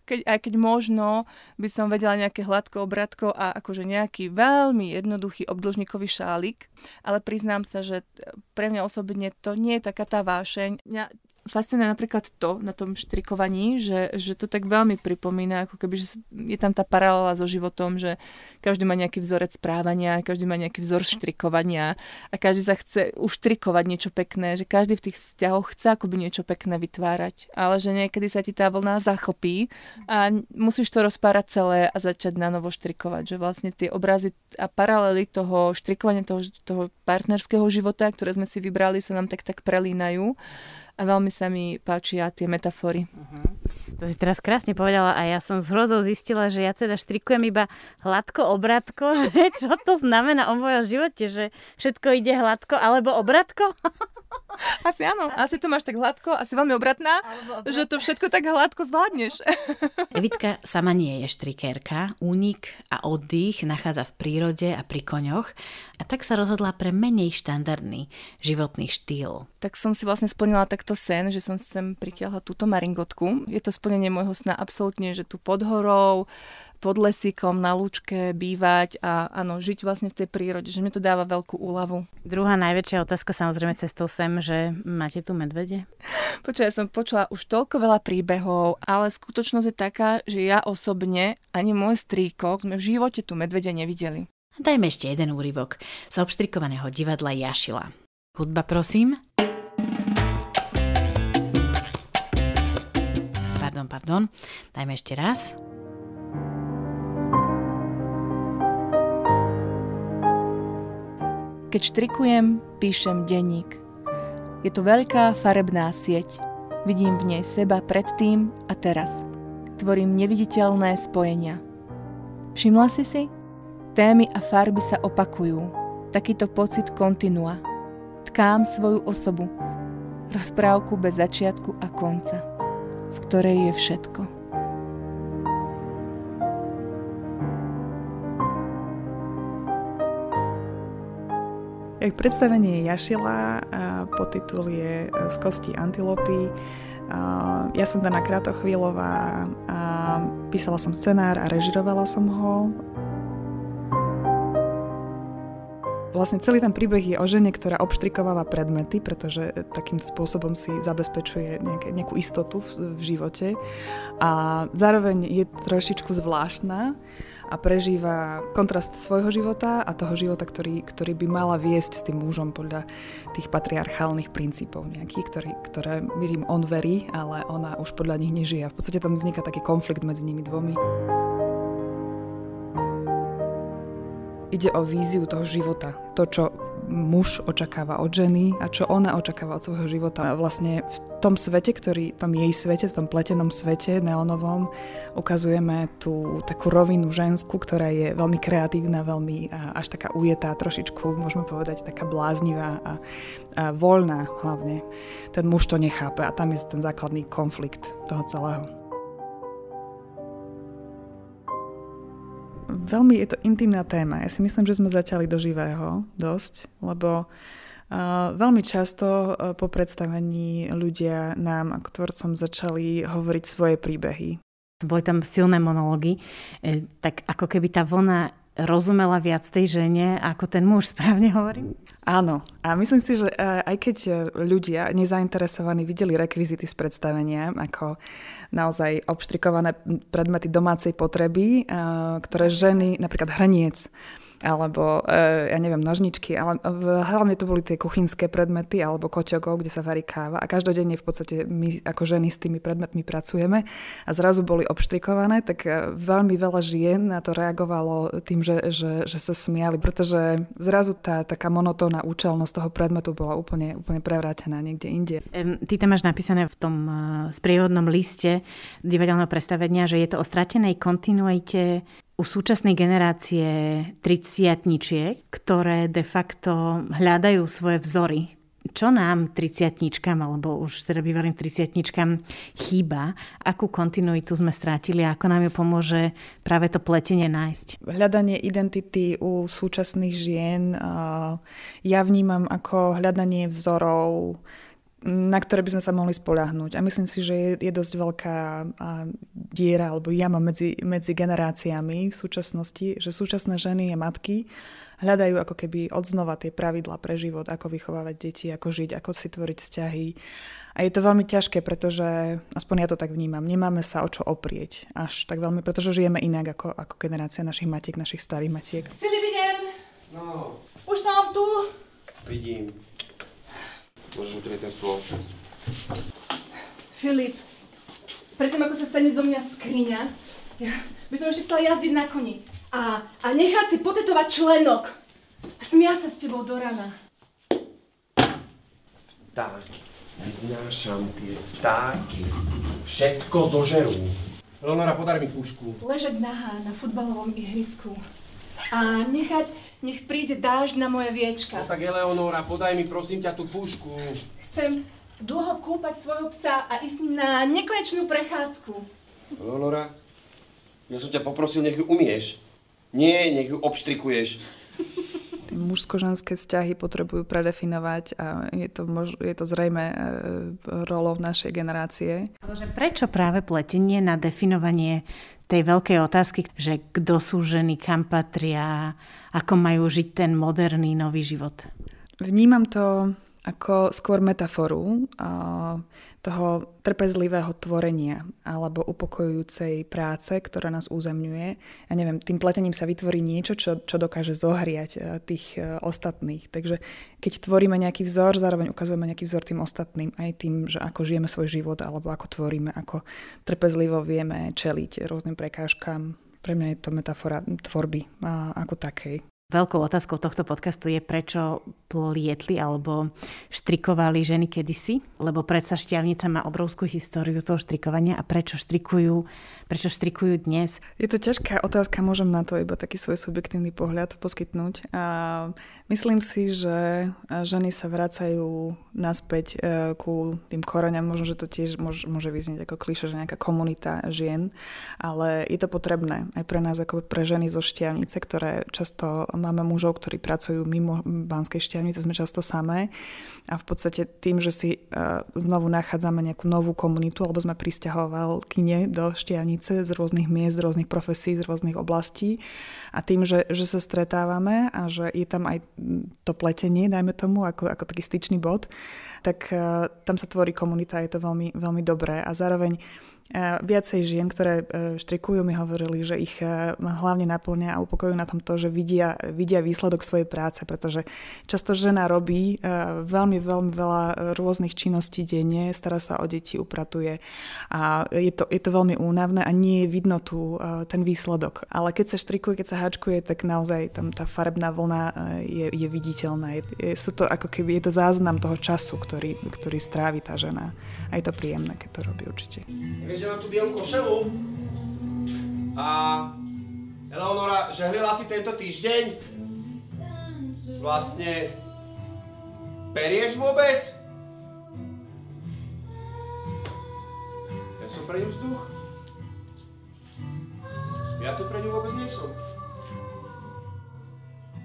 keď, aj keď možno by som vedela nejaké hladko obratko a akože nejaký veľmi jednoduchý obdĺžnikový šálik, ale priznám sa, že pre mňa osobne to nie je taká tá vášeň. Mňa fascinuje napríklad to na tom štrikovaní, že, že to tak veľmi pripomína, ako keby, že je tam tá paralela so životom, že každý má nejaký vzorec správania, každý má nejaký vzor štrikovania a každý sa chce uštrikovať niečo pekné, že každý v tých vzťahoch chce akoby niečo pekné vytvárať, ale že niekedy sa ti tá vlna zachlpí a musíš to rozpárať celé a začať na novo štrikovať, že vlastne tie obrazy a paralely toho štrikovania toho, toho partnerského života, ktoré sme si vybrali, sa nám tak tak prelínajú a veľmi sa mi páčia tie metafory. Uh-huh. To si teraz krásne povedala a ja som s hrozou zistila, že ja teda štrikujem iba hladko obratko, [LAUGHS] že čo to znamená o mojom živote, že všetko ide hladko alebo obratko? [LAUGHS] Asi áno, asi to máš tak hladko, asi veľmi obratná, že to všetko tak hladko zvládneš. [LAUGHS] Evitka sama nie je štrikérka, únik a oddych nachádza v prírode a pri koňoch a tak sa rozhodla pre menej štandardný životný štýl. Tak som si vlastne splnila takto sen, že som sem pritiahla túto maringotku. Je to splnenie môjho sna absolútne, že tu pod horou, pod lesíkom na lúčke bývať a áno, žiť vlastne v tej prírode, že mi to dáva veľkú úľavu. Druhá najväčšia otázka samozrejme cestou sem, že máte tu medvede? Počkaj, ja som počula už toľko veľa príbehov, ale skutočnosť je taká, že ja osobne ani môj strýko sme v živote tu medvede nevideli. Dajme ešte jeden úryvok z obštrikovaného divadla Jašila. Hudba prosím. Pardon, pardon. Dajme ešte raz. Keď štrikujem, píšem denník. Je to veľká farebná sieť. Vidím v nej seba predtým a teraz. Tvorím neviditeľné spojenia. Všimla si si? Témy a farby sa opakujú. Takýto pocit kontinua. Tkám svoju osobu. Rozprávku bez začiatku a konca, v ktorej je všetko. Jak predstavenie je Jašila, podtitul je e, Z kosti antilopy. Ja som Dana Kratochvílová a písala som scenár a režirovala som ho. Vlastne celý ten príbeh je o žene, ktorá obštrikováva predmety, pretože takým spôsobom si zabezpečuje nejaké, nejakú istotu v, v živote. A zároveň je trošičku zvláštna a prežíva kontrast svojho života a toho života, ktorý, ktorý by mala viesť s tým mužom podľa tých patriarchálnych princípov nejakých, ktorý, ktoré, verím, on verí, ale ona už podľa nich nežije. A v podstate tam vzniká taký konflikt medzi nimi dvomi. Ide o víziu toho života. To, čo muž očakáva od ženy a čo ona očakáva od svojho života. A vlastne v tom svete, ktorý, v tom jej svete, v tom pletenom svete neonovom, ukazujeme tú takú rovinu ženskú, ktorá je veľmi kreatívna, veľmi až taká ujetá, trošičku, môžeme povedať, taká bláznivá a, a voľná hlavne. Ten muž to nechápe a tam je ten základný konflikt toho celého. Veľmi je to intimná téma. Ja si myslím, že sme začali do živého dosť, lebo uh, veľmi často uh, po predstavení ľudia nám ako tvorcom začali hovoriť svoje príbehy. Boli tam silné monológy, e, tak ako keby tá vlna rozumela viac tej žene, ako ten muž, [LAUGHS] správne hovorím? Áno. A myslím si, že e, aj keď ľudia nezainteresovaní videli rekvizity z predstavenia, ako naozaj obštrikované predmety domácej potreby, e, ktoré ženy, napríklad hrniec, alebo e, ja neviem, nožničky, ale hlavne to boli tie kuchynské predmety alebo koťokov, kde sa varí káva a každodenne v podstate my ako ženy s tými predmetmi pracujeme a zrazu boli obštrikované, tak e, veľmi veľa žien na to reagovalo tým, že, že, že sa smiali, pretože zrazu tá taká monotónna účelnosť toho predmetu bola úplne, úplne prevrátená niekde inde. Ty tam máš napísané v tom e, sprievodnom liste divadelného predstavenia, že je to o stratenej kontinuite u súčasnej generácie triciatničiek, ktoré de facto hľadajú svoje vzory. Čo nám triciatničkám, alebo už teda bývalým triciatničkám chýba? Akú kontinuitu sme strátili a ako nám ju pomôže práve to pletenie nájsť? Hľadanie identity u súčasných žien ja vnímam ako hľadanie vzorov, na ktoré by sme sa mohli spoľahnúť. A myslím si, že je, je dosť veľká diera alebo jama medzi, medzi generáciami v súčasnosti, že súčasné ženy a matky hľadajú ako keby odznova tie pravidla pre život, ako vychovávať deti, ako žiť, ako si tvoriť vzťahy. A je to veľmi ťažké, pretože, aspoň ja to tak vnímam, nemáme sa o čo oprieť až tak veľmi, pretože žijeme inak ako, ako generácia našich matiek, našich starých matiek. Filip, idem! No. Už som tu. Vidím. Môžeš utrieť ten stôl. Filip, predtým ako sa stane zo mňa skriňa, ja by som ešte chcela jazdiť na koni a, a nechať si potetovať členok a smiať sa s tebou do rana. Vtáky. Vyznášam tie vtáky. Všetko zožerú. Leonora, podar mi pušku. Ležať nahá na futbalovom ihrisku a nechať, nech príde dážď na moje viečka. No tak Eleonora, podaj mi prosím ťa tú pušku. chcem dlho kúpať svojho psa a ísť na nekonečnú prechádzku. Leonora, ja som ťa poprosil, nech ju umieš. Nie, nech ju obštrikuješ. Tie mužsko-ženské vzťahy potrebujú predefinovať a je to, mož- je to zrejme e, rolou našej generácie. Prečo práve pletenie na definovanie tej veľkej otázky, že kto sú ženy, kam patria, ako majú žiť ten moderný nový život? Vnímam to ako skôr metaforu toho trpezlivého tvorenia alebo upokojujúcej práce, ktorá nás uzemňuje. Ja neviem, tým pletením sa vytvorí niečo, čo, čo dokáže zohriať e, tých e, ostatných. Takže keď tvoríme nejaký vzor, zároveň ukazujeme nejaký vzor tým ostatným, aj tým, že ako žijeme svoj život alebo ako tvoríme, ako trpezlivo vieme čeliť rôznym prekážkam. Pre mňa je to metafora tvorby ako takej. Veľkou otázkou tohto podcastu je, prečo plietli alebo štrikovali ženy kedysi, lebo predsa šťavnica má obrovskú históriu toho štrikovania a prečo štrikujú prečo štrikujú dnes? Je to ťažká otázka, môžem na to iba taký svoj subjektívny pohľad poskytnúť. A myslím si, že ženy sa vracajú naspäť e, ku tým koreňam, možno, že to tiež môže, môže vyznieť ako kliše, že nejaká komunita žien, ale je to potrebné aj pre nás, ako pre ženy zo Štiavnice, ktoré často máme mužov, ktorí pracujú mimo Banskej Štiavnice, sme často samé a v podstate tým, že si uh, znovu nachádzame nejakú novú komunitu alebo sme kine do Štiavnice z rôznych miest, z rôznych profesí, z rôznych oblastí. A tým, že, že sa stretávame a že je tam aj to pletenie, dajme tomu, ako, ako taký styčný bod, tak uh, tam sa tvorí komunita, je to veľmi, veľmi dobré. A zároveň Viacej žien, ktoré e, štrikujú, mi hovorili, že ich e, hlavne naplňa a upokojujú na tom to, že vidia, vidia výsledok svojej práce, pretože často žena robí e, veľmi, veľmi veľa rôznych činností denne, stará sa o deti, upratuje a je to, je to veľmi únavné a nie je vidno tu ten výsledok. Ale keď sa štrikuje, keď sa háčkuje, tak naozaj tam tá farebná vlna je, je viditeľná. Je, sú to ako keby, je to záznam toho času, ktorý, ktorý strávi tá žena. A je to príjemné, keď to robí určite že mám tú bielú košelu. A Eleonora žehlila si tento týždeň? Vlastne perieš vôbec? Ja som pre ňu vzduch. Ja tu pre ňu vôbec nie som.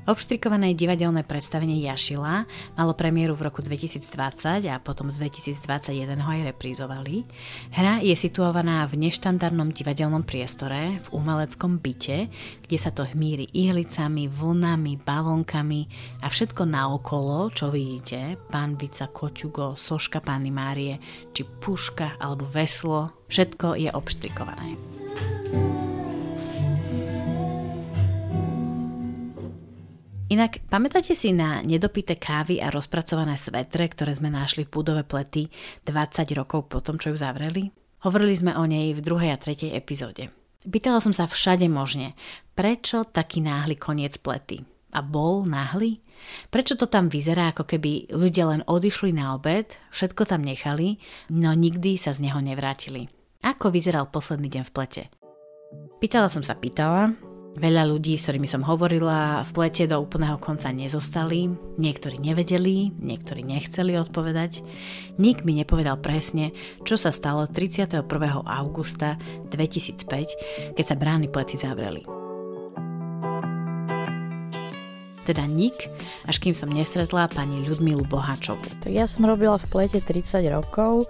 Obštrikované divadelné predstavenie Jašila malo premiéru v roku 2020 a potom z 2021 ho aj reprízovali. Hra je situovaná v neštandardnom divadelnom priestore, v umeleckom byte, kde sa to hmíri ihlicami, vlnami, bavlnkami a všetko naokolo, čo vidíte, pánvica, koťugo, soška Panny Márie, či puška alebo veslo, všetko je obštrikované. Inak pamätáte si na nedopité kávy a rozpracované svetre, ktoré sme našli v budove Plety 20 rokov po tom, čo ju zavreli? Hovorili sme o nej v druhej a tretej epizóde. Pýtala som sa všade možne, prečo taký náhly koniec Plety? A bol náhly? Prečo to tam vyzerá, ako keby ľudia len odišli na obed, všetko tam nechali, no nikdy sa z neho nevrátili? Ako vyzeral posledný deň v plete? Pýtala som sa pýtala, Veľa ľudí, s ktorými som hovorila, v plete do úplného konca nezostali, niektorí nevedeli, niektorí nechceli odpovedať. Nik mi nepovedal presne, čo sa stalo 31. augusta 2005, keď sa brány plety zavreli. Teda nik, až kým som nestretla pani Ľudmilu Bohačovu. Tak ja som robila v plete 30 rokov,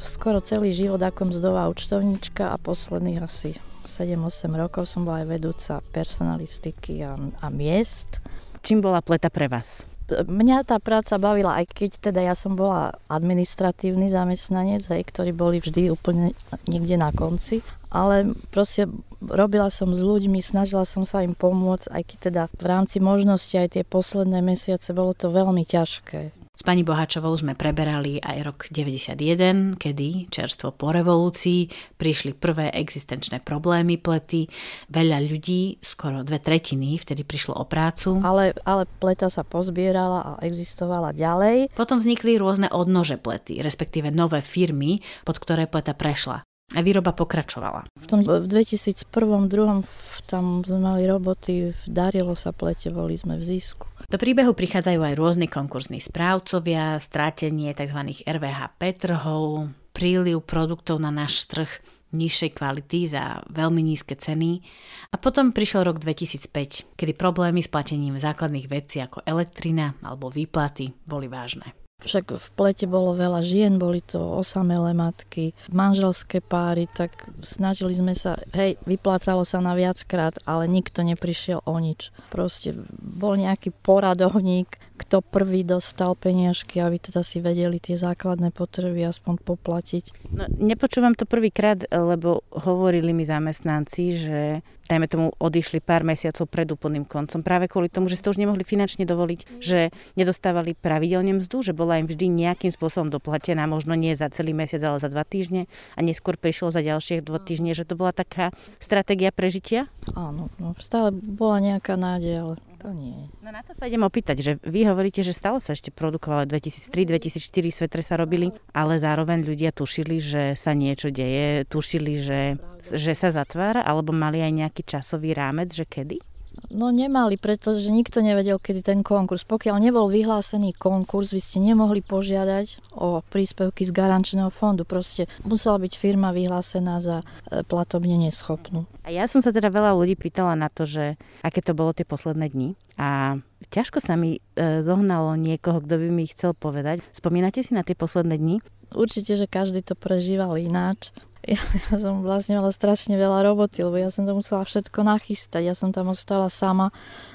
skoro celý život ako mzdová účtovníčka a posledných asi 7-8 rokov som bola aj vedúca personalistiky a, a miest. Čím bola pleta pre vás? Mňa tá práca bavila, aj keď teda ja som bola administratívny zamestnanec, hej, ktorí boli vždy úplne niekde na konci, ale proste robila som s ľuďmi, snažila som sa im pomôcť, aj keď teda v rámci možnosti aj tie posledné mesiace bolo to veľmi ťažké. S pani Bohačovou sme preberali aj rok 91, kedy čerstvo po revolúcii prišli prvé existenčné problémy plety. Veľa ľudí, skoro dve tretiny, vtedy prišlo o prácu. Ale, ale pleta sa pozbierala a existovala ďalej. Potom vznikli rôzne odnože plety, respektíve nové firmy, pod ktoré pleta prešla. A výroba pokračovala. V tom v 2001 2002 tam sme mali roboty, darilo sa plete, boli sme v zisku. Do príbehu prichádzajú aj rôzni konkurzní správcovia, strátenie tzv. RVHP trhov, príliv produktov na náš trh nižšej kvality za veľmi nízke ceny. A potom prišiel rok 2005, kedy problémy s platením základných vecí ako elektrina alebo výplaty boli vážne. Však v plete bolo veľa žien, boli to osamelé matky, manželské páry, tak snažili sme sa, hej, vyplácalo sa na viackrát, ale nikto neprišiel o nič. Proste bol nejaký poradovník, kto prvý dostal peniažky, aby teda si vedeli tie základné potreby aspoň poplatiť. No, nepočúvam to prvýkrát, lebo hovorili mi zamestnanci, že dajme tomu, odišli pár mesiacov pred úplným koncom. Práve kvôli tomu, že ste už nemohli finančne dovoliť, že nedostávali pravidelne mzdu, že bola im vždy nejakým spôsobom doplatená, možno nie za celý mesiac, ale za dva týždne a neskôr prišlo za ďalšie dva týždne, že to bola taká stratégia prežitia? Áno, no, stále bola nejaká nádej, ale to nie. No na to sa idem opýtať, že vy hovoríte, že stále sa ešte produkovalo 2003, 2004 svetre sa robili, ale zároveň ľudia tušili, že sa niečo deje, tušili, že, že sa zatvára, alebo mali aj nejaký časový rámec, že kedy? No nemali, pretože nikto nevedel, kedy ten konkurs. Pokiaľ nebol vyhlásený konkurs, vy ste nemohli požiadať o príspevky z garančného fondu. Proste musela byť firma vyhlásená za e, platobne neschopnú. A ja som sa teda veľa ľudí pýtala na to, že aké to bolo tie posledné dni. A ťažko sa mi e, zohnalo niekoho, kto by mi chcel povedať. Spomínate si na tie posledné dni? Určite, že každý to prežíval ináč ja, ja som vlastne mala strašne veľa roboty, lebo ja som to musela všetko nachystať. Ja som tam ostala sama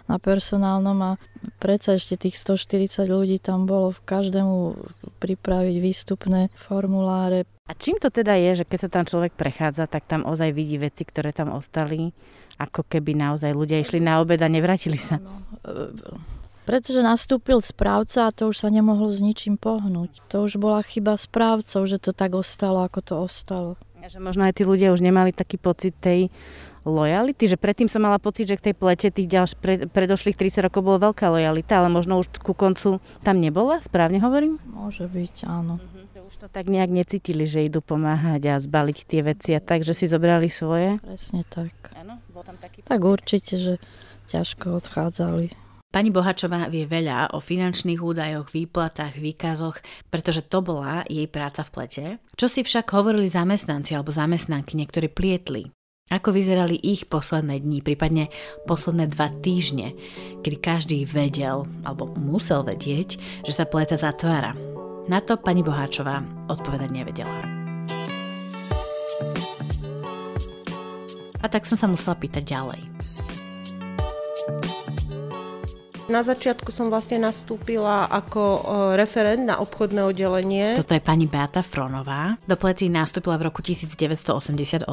na personálnom a predsa ešte tých 140 ľudí tam bolo v každému pripraviť výstupné formuláre. A čím to teda je, že keď sa tam človek prechádza, tak tam ozaj vidí veci, ktoré tam ostali, ako keby naozaj ľudia išli na obed a nevrátili sa? No, pretože nastúpil správca a to už sa nemohlo s ničím pohnúť. To už bola chyba správcov, že to tak ostalo, ako to ostalo. Že možno aj tí ľudia už nemali taký pocit tej lojality, že predtým som mala pocit, že k tej plete tých ďalš, pre, predošlých 30 rokov bola veľká lojalita, ale možno už ku koncu tam nebola, správne hovorím? Môže byť, áno. Uh-huh. Už to tak nejak necítili, že idú pomáhať a zbaliť tie veci a tak, že si zobrali svoje? Presne tak. Áno, bol tam taký Tak určite, že ťažko odchádzali. Pani Bohačová vie veľa o finančných údajoch, výplatách, výkazoch, pretože to bola jej práca v plete. Čo si však hovorili zamestnanci alebo zamestnanky, niektorí plietli? Ako vyzerali ich posledné dni, prípadne posledné dva týždne, kedy každý vedel alebo musel vedieť, že sa pleta zatvára. Na to pani Boháčová odpovedať nevedela. A tak som sa musela pýtať ďalej. Na začiatku som vlastne nastúpila ako referent na obchodné oddelenie. Toto je pani Beata Fronová. Do plety nastúpila v roku 1988,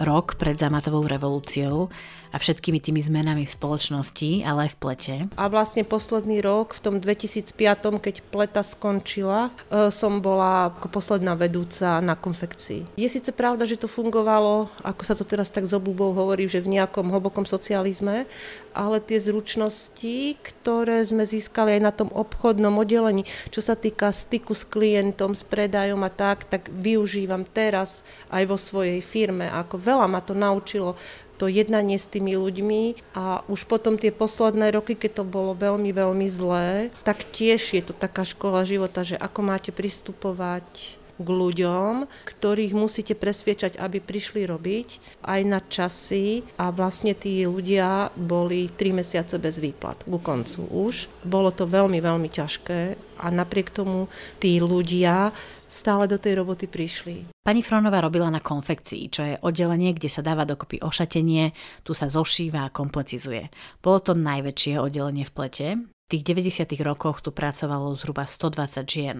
rok pred zamatovou revolúciou a všetkými tými zmenami v spoločnosti, ale aj v plete. A vlastne posledný rok, v tom 2005, keď pleta skončila, e, som bola ako posledná vedúca na konfekcii. Je síce pravda, že to fungovalo, ako sa to teraz tak z obľúbou hovorí, že v nejakom hlbokom socializme, ale tie zručnosti, ktoré sme získali aj na tom obchodnom oddelení, čo sa týka styku s klientom, s predajom a tak, tak využívam teraz aj vo svojej firme. Ako veľa ma to naučilo to jednanie s tými ľuďmi a už potom tie posledné roky, keď to bolo veľmi, veľmi zlé, tak tiež je to taká škola života, že ako máte pristupovať k ľuďom, ktorých musíte presviečať, aby prišli robiť aj na časy a vlastne tí ľudia boli 3 mesiace bez výplat ku koncu už. Bolo to veľmi, veľmi ťažké a napriek tomu tí ľudia stále do tej roboty prišli. Pani Fronová robila na konfekcii, čo je oddelenie, kde sa dáva dokopy ošatenie, tu sa zošíva a kompletizuje. Bolo to najväčšie oddelenie v plete. Tých 90. rokoch tu pracovalo zhruba 120 žien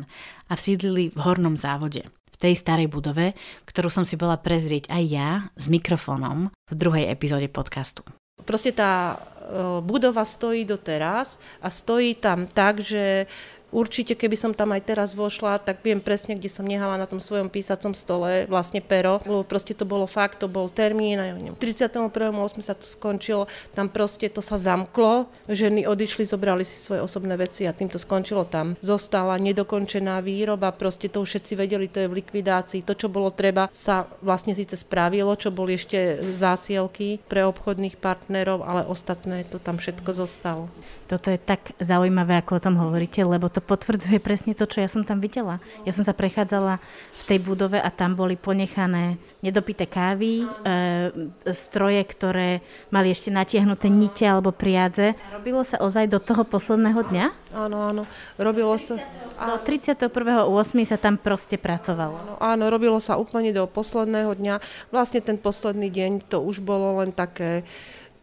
a vsídlili v hornom závode. V tej starej budove, ktorú som si bola prezrieť aj ja s mikrofónom v druhej epizóde podcastu. Proste tá e, budova stojí doteraz a stojí tam tak, že určite keby som tam aj teraz vošla, tak viem presne, kde som nehala na tom svojom písacom stole vlastne pero, lebo proste to bolo fakt, to bol termín ja neviem, 31.8. sa to skončilo, tam proste to sa zamklo, ženy odišli, zobrali si svoje osobné veci a tým to skončilo tam. Zostala nedokončená výroba, proste to už všetci vedeli, to je v likvidácii. To, čo bolo treba, sa vlastne síce spravilo, čo boli ešte zásielky pre obchodných partnerov, ale ostatné to tam všetko zostalo. Toto je tak zaujímavé, ako o tom hovoríte, lebo to potvrdzuje presne to, čo ja som tam videla. Ja som sa prechádzala v tej budove a tam boli ponechané nedopité kávy, e, stroje, ktoré mali ešte natiahnuté nite alebo priadze. Robilo sa ozaj do toho posledného dňa? Áno, áno. Robilo sa... Do 31.8. sa tam proste pracovalo. Áno, áno, robilo sa úplne do posledného dňa. Vlastne ten posledný deň to už bolo len také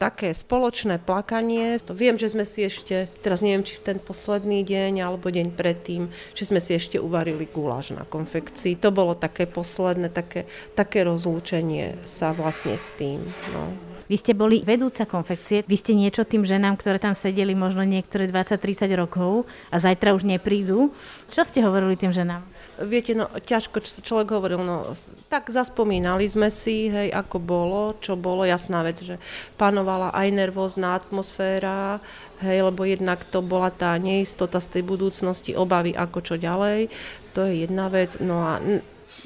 také spoločné plakanie. To viem, že sme si ešte, teraz neviem, či v ten posledný deň alebo deň predtým, že sme si ešte uvarili guláš na konfekcii. To bolo také posledné, také, také rozlúčenie sa vlastne s tým. No. Vy ste boli vedúca konfekcie, vy ste niečo tým ženám, ktoré tam sedeli možno niektoré 20-30 rokov a zajtra už neprídu. Čo ste hovorili tým ženám? Viete, no ťažko, čo človek hovoril, no tak zaspomínali sme si, hej, ako bolo, čo bolo, jasná vec, že panovala aj nervózna atmosféra, hej, lebo jednak to bola tá neistota z tej budúcnosti, obavy ako čo ďalej, to je jedna vec, no a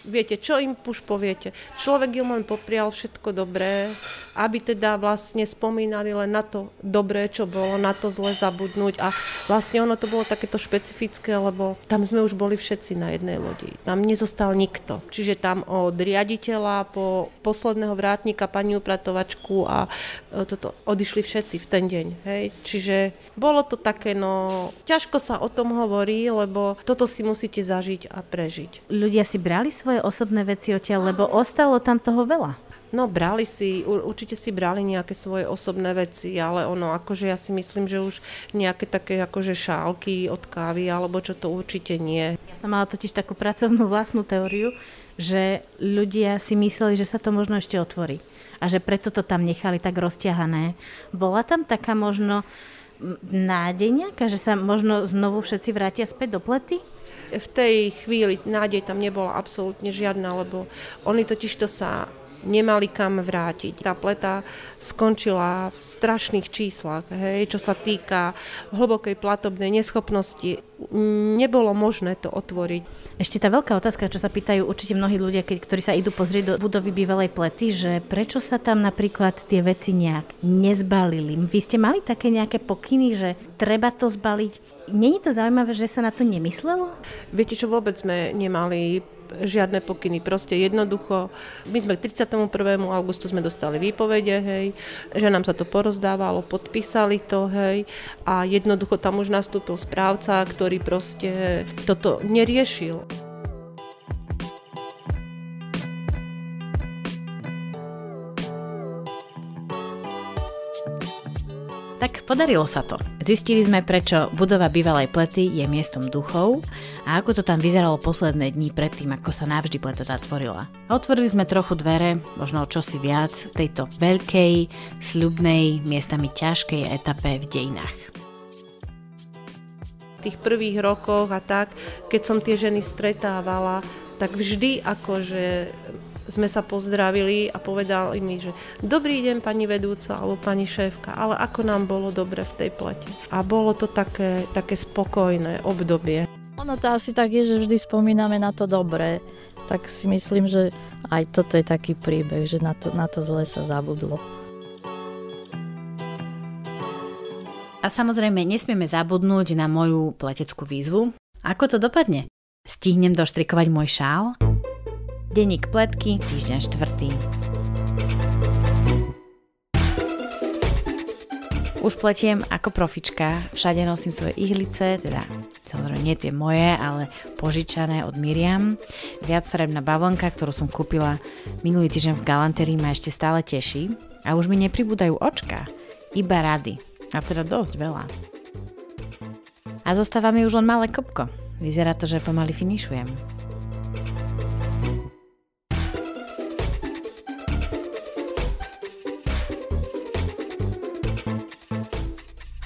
viete, čo im už poviete. Človek im len poprial všetko dobré, aby teda vlastne spomínali len na to dobré, čo bolo, na to zle zabudnúť a vlastne ono to bolo takéto špecifické, lebo tam sme už boli všetci na jednej lodi. Tam nezostal nikto. Čiže tam od riaditeľa po posledného vrátnika, pani upratovačku a e, toto odišli všetci v ten deň. Hej? Čiže bolo to také, no ťažko sa o tom hovorí, lebo toto si musíte zažiť a prežiť. Ľudia si brali svoje osobné veci odtiaľ, lebo ostalo tam toho veľa. No brali si, určite si brali nejaké svoje osobné veci, ale ono akože ja si myslím, že už nejaké také akože šálky od kávy alebo čo to určite nie. Ja som mala totiž takú pracovnú vlastnú teóriu, že ľudia si mysleli, že sa to možno ešte otvorí a že preto to tam nechali tak rozťahané. Bola tam taká možno nádej nejaká, že sa možno znovu všetci vrátia späť do plety? V tej chvíli nádej tam nebola absolútne žiadna, lebo oni totiž to sa nemali kam vrátiť. Tá pleta skončila v strašných číslach, hej, čo sa týka hlbokej platobnej neschopnosti. Nebolo možné to otvoriť. Ešte tá veľká otázka, čo sa pýtajú určite mnohí ľudia, keď, ktorí sa idú pozrieť do budovy bývalej plety, že prečo sa tam napríklad tie veci nejak nezbalili. Vy ste mali také nejaké pokyny, že treba to zbaliť? Není to zaujímavé, že sa na to nemyslelo? Viete čo, vôbec sme nemali žiadne pokyny. Proste jednoducho, my sme k 31. augustu sme dostali výpovede, hej, že nám sa to porozdávalo, podpísali to, hej, a jednoducho tam už nastúpil správca, ktorý proste toto neriešil. Tak podarilo sa to. Zistili sme, prečo budova bývalej plety je miestom duchov a ako to tam vyzeralo posledné dni predtým, ako sa navždy pleta zatvorila. Otvorili sme trochu dvere, možno o čosi viac, tejto veľkej, sľubnej, miestami ťažkej etape v dejinách tých prvých rokoch a tak, keď som tie ženy stretávala, tak vždy akože sme sa pozdravili a povedali mi, že dobrý deň pani vedúca alebo pani šéfka, ale ako nám bolo dobre v tej plete. A bolo to také, také spokojné obdobie. Ono to asi tak je, že vždy spomíname na to dobré, tak si myslím, že aj toto je taký príbeh, že na to, na to zle sa zabudlo. A samozrejme nesmieme zabudnúť na moju pleteckú výzvu. Ako to dopadne? Stihnem doštrikovať môj šál? Denník pletky, týždeň štvrtý. Už pletiem ako profička, všade nosím svoje ihlice, teda samozrejme nie tie moje, ale požičané od Miriam. Viac farebná bavlnka, ktorú som kúpila minulý týždeň v galanterii ma ešte stále teší a už mi nepribúdajú očka, iba rady. A teda dosť veľa. A zostáva mi už len malé kopko. Vyzerá to, že pomaly finišujem.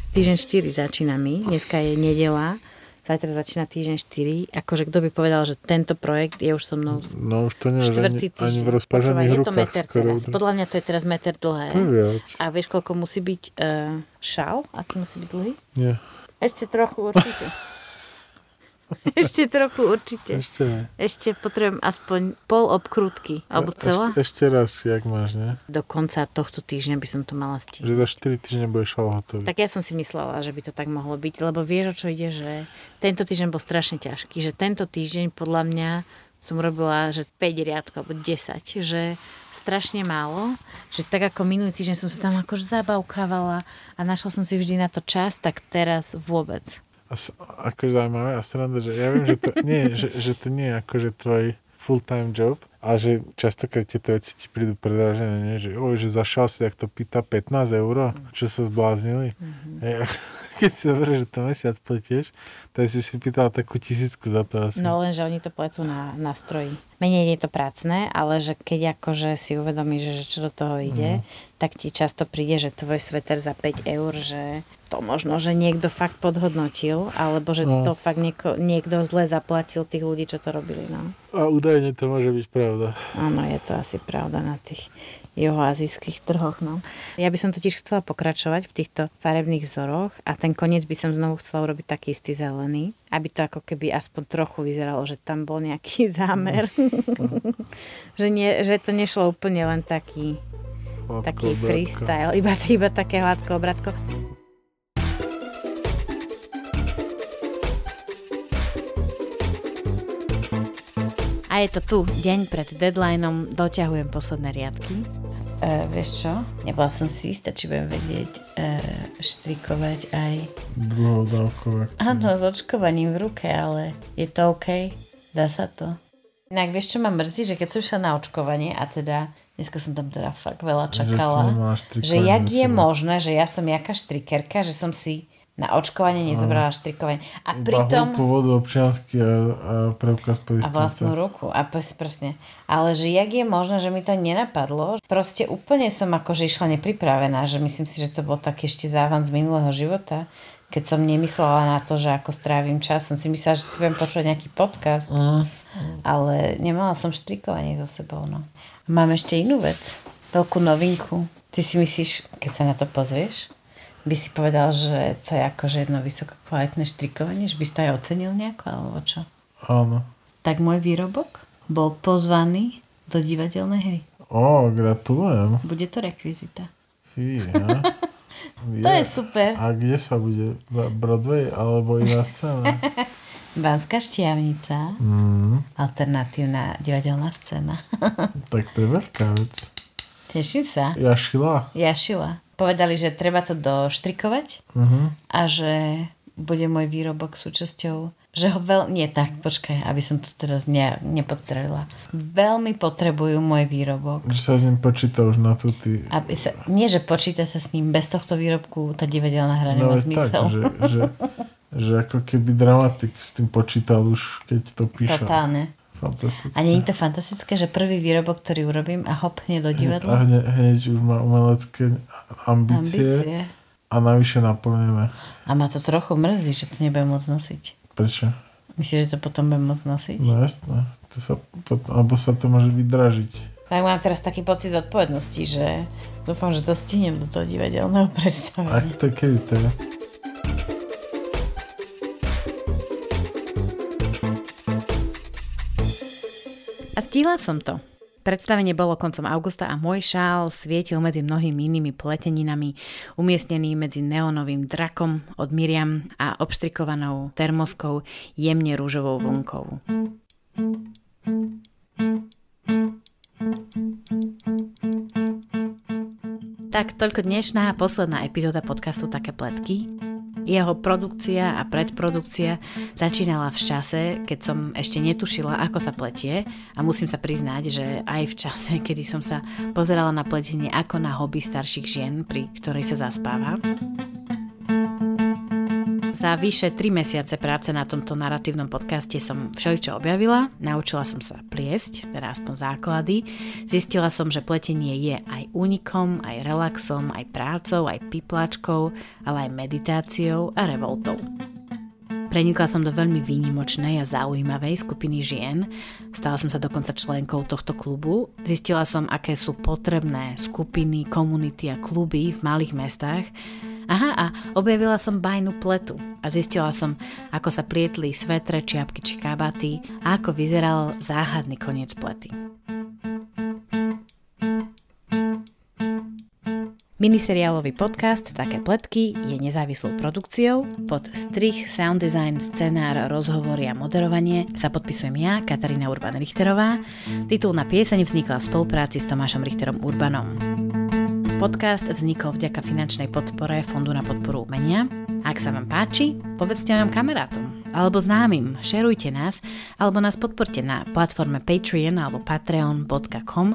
Týždeň 4 začína mi, dneska je nedela, Zajtra začína týždeň 4. Akože kto by povedal, že tento projekt je už so mnou No už to nie štvrtý ani, ani v týždeň. rozpažených je to meter skoro. teraz. Podľa mňa to je teraz meter dlhé. To viac. A vieš, koľko musí byť uh, šál? Aký musí byť dlhý? Nie. Ešte trochu určite. [LAUGHS] Ešte trochu určite. Ešte nie. Ešte potrebujem aspoň pol obkrútky. Alebo celá. Ešte, ešte raz, jak máš, nie? Do konca tohto týždňa by som to mala stihnúť. Že za 4 týždne budeš šal hotový. Tak ja som si myslela, že by to tak mohlo byť, lebo vieš, o čo ide, že tento týždeň bol strašne ťažký, že tento týždeň podľa mňa som robila, že 5 riadkov alebo 10, že strašne málo, že tak ako minulý týždeň som sa tam akože zabavkávala a našla som si vždy na to čas, tak teraz vôbec. A s- ako zaujímavé a sranda, že ja viem, že to nie, že, že to nie je akože tvoj full-time job, a že častokrát tieto veci ti prídu predražené, nie? že oj, že za šal si tak to pýta 15 eur, čo sa zbláznili. Mm-hmm. Keď si hovorí, že to mesiac pletieš, tak si si pýtala takú tisícku za to asi. No len, že oni to pletú na, na stroji. Menej je to prácne, ale že keď akože si uvedomíš, že čo do toho ide, Mhm. tak ti často príde, že tvoj sveter za 5 eur, že to možno, že niekto fakt podhodnotil, alebo že No. to fakt nieko, niekto zle zaplatil tých ľudí, čo to robili. No. A údajne to môže byť pravda. Áno, je to asi pravda na tých juhoazijských trhoch. No. Ja by som totiž chcela pokračovať v týchto farebných vzoroch a ten koniec by som znovu chcela urobiť taký istý zelený, aby to ako keby aspoň trochu vyzeralo, že tam bol nejaký [LAUGHS] zámer. [LAUGHS] že, nie, že to nešlo úplne len taký, taký freestyle, iba, iba také hladko obratko. A je to tu, deň pred deadlineom, doťahujem posledné riadky. Uh, vieš čo? Nebola som si istá, či budem vedieť uh, štrikovať aj... Akcií. Áno, s očkovaním v ruke, ale je to OK? Dá sa to? Inak vieš, čo ma mrzí, že keď som išla na očkovanie a teda dneska som tam teda fakt veľa Že čakala, že, štrikovanie jak je možné, že ja som jaká štrikerka, že som si na očkovanie nezobrala štrikovanie. A pritom... hĺbku vodu, občiansky a, a preukaz A poistence. vlastnú ruku. A pres, presne. Ale že jak je možné, že mi to nenapadlo? Proste úplne som akože išla nepripravená, že myslím si, že to bol taký ešte závan z minulého života. Keď som nemyslela na to, že ako strávim čas, som si myslela, že si budem počúvať nejaký podcast. Mm. Ale nemala som štrikovanie so sebou. No. A mám ešte inú vec. Veľkú novinku. Ty si myslíš, keď sa na to pozrieš, by si povedal, že to je akože jedno vysokokvalitné štrikovanie, že by si to aj ocenil nejako, alebo čo? Áno. tak môj výrobok bol pozvaný do divadelnej hry. Ó, gratulujem. Bude to rekvizita. Fíha. [LAUGHS] To je super. A kde sa bude? Broadway alebo iná scéna? [LAUGHS] Banská štiavnica, Mm, alternatívna divadelná scéna. tak to je veľká vec. Teším sa. Jašila. Povedali, že treba to doštrikovať Mhm. a že bude môj výrobok súčasťou že ho veľ... Nie, tak, počkaj, aby som to teraz ne, nepodstrelila. Veľmi potrebujú môj výrobok. Že sa s ním počíta už na tú ty... Aby sa, nie, že počíta sa s ním, bez tohto výrobku tá divadelná hra No nemá veď tak, zmysel. že, že, že ako keby dramatik s tým počítal už, keď to píšel. Totálne. Fantastické. A nie je to fantastické, že prvý výrobok, ktorý urobím a hop hneď do A divadla? hneď, už má umelecké ambície, Ambície. a navyše naplnené. A ma to trochu mrzí, že to nebudem môcť nosiť. Prečo? Myslíš, že to potom budem môcť nosiť? No jasné. To sa, potom, alebo sa to môže vydražiť. Tak mám teraz taký pocit zodpovednosti, že dúfam, že to stihnem do toho divadelného predstavenia. to kedy to A stihla som to. Predstavenie bolo koncom augusta a môj šál svietil medzi mnohými inými pleteninami, umiestnený medzi neonovým drakom od Miriam a obštrikovanou termoskou jemne rúžovou vlnkou. Tak toľko dnešná posledná epizóda podcastu Také pletky. Jeho produkcia a predprodukcia začínala v čase, keď som ešte netušila, ako sa pletie a musím sa priznať, že aj v čase, [LAUGHS] kedy som sa pozerala na pletenie ako na hobby starších žien, pri ktorej sa zaspáva. Za vyše 3 mesiace práce na tomto narratívnom podcaste som všeličo objavila, naučila som sa pliesť, teda aspoň základy, zistila som, že pletenie je aj únikom, aj relaxom, aj prácou, aj pipláčkou, ale aj meditáciou a revoltou. Prenikla som do veľmi výnimočnej a zaujímavej skupiny žien. Stala som sa dokonca členkou tohto klubu. Zistila som, aké sú potrebné skupiny, komunity a kluby v malých mestách. Aha, a objavila som bajnú pletu a zistila som, ako sa plietli svetre, čiapky či kabaty a ako vyzeral záhadný koniec plety. Miniseriálový podcast Také pletky je nezávislou produkciou. Pod strich, sound design, scenár, rozhovory a moderovanie sa podpisujem ja, Katarína Urban-Richterová. Titulná pieseň vznikla v spolupráci s Tomášom Richterom Urbanom. Podcast vznikol vďaka finančnej podpore Fondu na podporu umenia. Ak sa vám páči, povedzte ňom kamarátom alebo známym, šerujte nás alebo nás podporte na platforme Patreon alebo patreon.com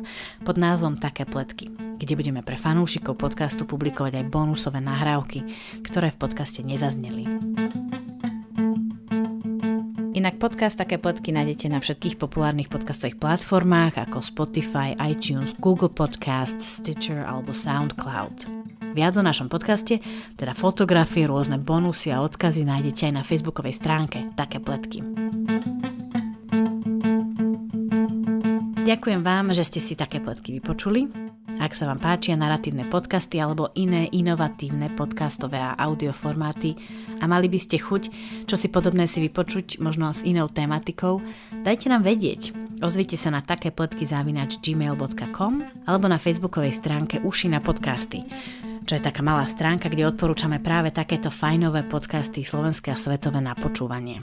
pod názvom Také pletky, kde budeme pre fanúšikov podcastu publikovať aj bonusové nahrávky, ktoré v podcaste nezazneli. Inak podcast Také pletky nájdete na všetkých populárnych podcastových platformách ako Spotify, iTunes, Google Podcasts, Stitcher alebo SoundCloud. Viac o našom podcaste, teda fotografie, rôzne bonusy a odkazy nájdete aj na facebookovej stránke Také pletky. Ďakujem vám, že ste si také pletky vypočuli. Ak sa vám páčia narratívne podcasty alebo iné inovatívne podcastové a audioformáty a mali by ste chuť, čo si podobné si vypočuť, možno s inou tematikou, dajte nám vedieť. Ozvite sa na také pletky zavinač gmail.com alebo na facebookovej stránke Uši na podcasty čo je taká malá stránka, kde odporúčame práve takéto fajnové podcasty slovenské a svetové na počúvanie.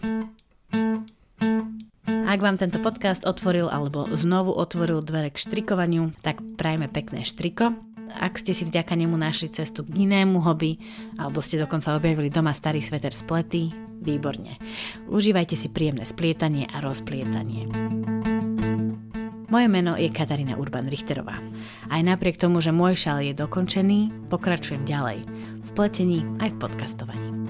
Ak vám tento podcast otvoril alebo znovu otvoril dvere k štrikovaniu, tak prajme pekné štriko. Ak ste si vďaka nemu našli cestu k inému hobby, alebo ste dokonca objavili doma starý sveter z výborne. Užívajte si príjemné splietanie a rozplietanie. Moje meno je Katarína Urban-Richterová. Aj napriek tomu, že môj šal je dokončený, pokračujem ďalej v pletení aj v podcastovaní.